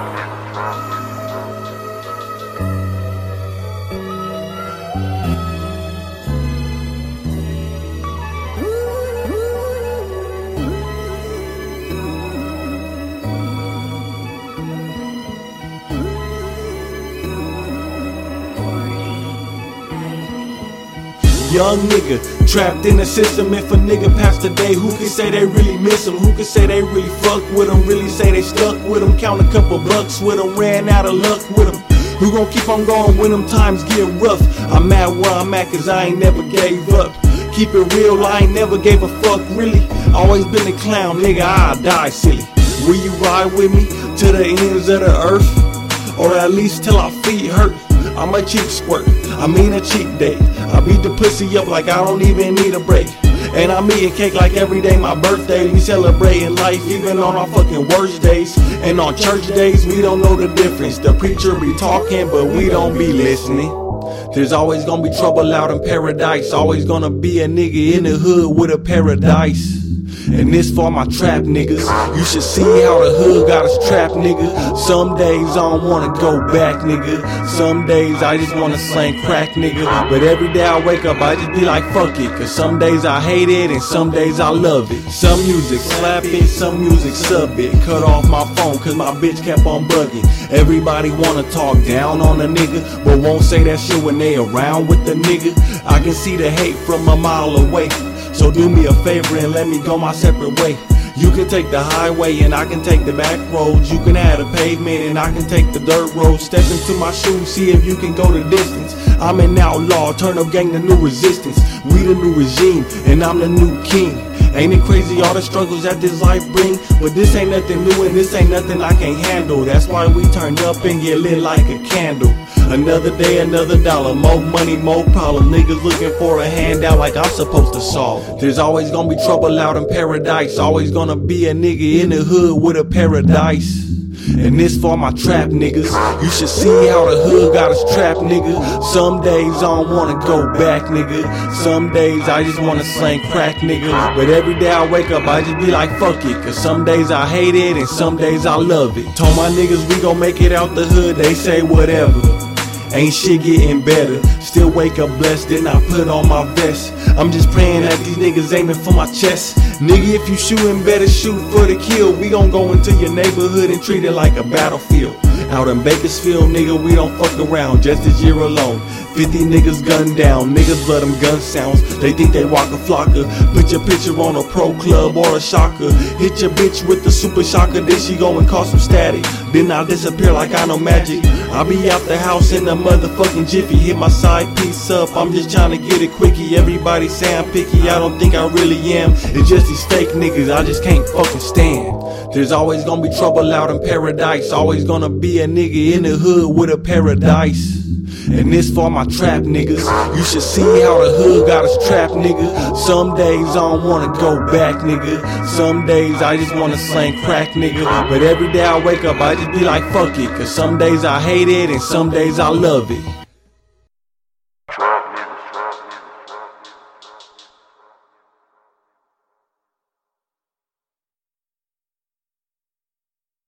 Thank you. Young nigga, trapped in the system. If a nigga passed the day, who can say they really miss him? Who can say they really fuck with him? Really say they stuck with him? Count a couple bucks with him, ran out of luck with him. Who gon' keep on going when them times get rough? I'm at where I'm at cause I ain't never gave up. Keep it real, I ain't never gave a fuck really. Always been a clown, nigga, I'll die silly. Will you ride with me to the ends of the earth? Or at least till our feet hurt? I'm a cheap squirt, I mean a cheap date. I beat the pussy up like I don't even need a break. And I'm eating cake like every day my birthday. We celebrating life even on our fucking worst days. And on church days, we don't know the difference. The preacher be talking, but we don't be listening. There's always gonna be trouble out in paradise. Always gonna be a nigga in the hood with a paradise. And this for my trap niggas. You should see how the hood got us trapped, nigga. Some days I don't wanna go back, nigga. Some days I just wanna slang crack, nigga. But every day I wake up, I just be like, fuck it. Cause some days I hate it and some days I love it. Some music slap it, some music sub it. Cut off my phone cause my bitch kept on bugging. Everybody wanna talk down on a nigga, but won't say that shit when they around with the nigga. I can see the hate from a mile away. So do me a favor and let me go my separate way. You can take the highway and I can take the back roads. You can add a pavement and I can take the dirt road. Step into my shoes, see if you can go the distance. I'm an outlaw, turn up gang the new resistance. We the new regime and I'm the new king. Ain't it crazy all the struggles that this life bring? But this ain't nothing new and this ain't nothing I can't handle. That's why we turn up and get lit like a candle. Another day, another dollar. More money, more problem. Niggas looking for a handout like I'm supposed to solve. There's always gonna be trouble out in paradise. Always gonna be a nigga in the hood with a paradise. And this for my trap niggas. You should see how the hood got us trapped, nigga. Some days I don't wanna go back, nigga. Some days I just wanna slang crack, nigga. But every day I wake up, I just be like, fuck it. Cause some days I hate it and some days I love it. Told my niggas we gon' make it out the hood, they say whatever. Ain't shit getting better. Still wake up blessed, then I put on my vest. I'm just praying that these niggas aiming for my chest. Nigga, if you shootin', better shoot for the kill. We gon' go into your neighborhood and treat it like a battlefield. Out in Bakersfield, nigga, we don't fuck around just this year alone. 50 niggas gunned down, niggas love them gun sounds. They think they Waka Flocka. Put your picture on a pro club or a shocker. Hit your bitch with the super shocker, then she go and cause some static. Then I'll disappear like I know magic. I'll be out the house in a motherfucking jiffy. Hit my side piece up, I'm just trying to get it quickie. Everybody say I'm picky, I don't think I really am. It's just these fake niggas, I just can't fucking stand. There's always gonna be trouble out in paradise. Always gonna be a nigga in the hood with a paradise. And this for my trap niggas. You should see how the hood got us trapped, nigga. Some days I don't wanna go back, nigga. Some days I just wanna slang crack, nigga. But every day I wake up, I just be like, fuck it. Cause some days I hate it and some days I love it.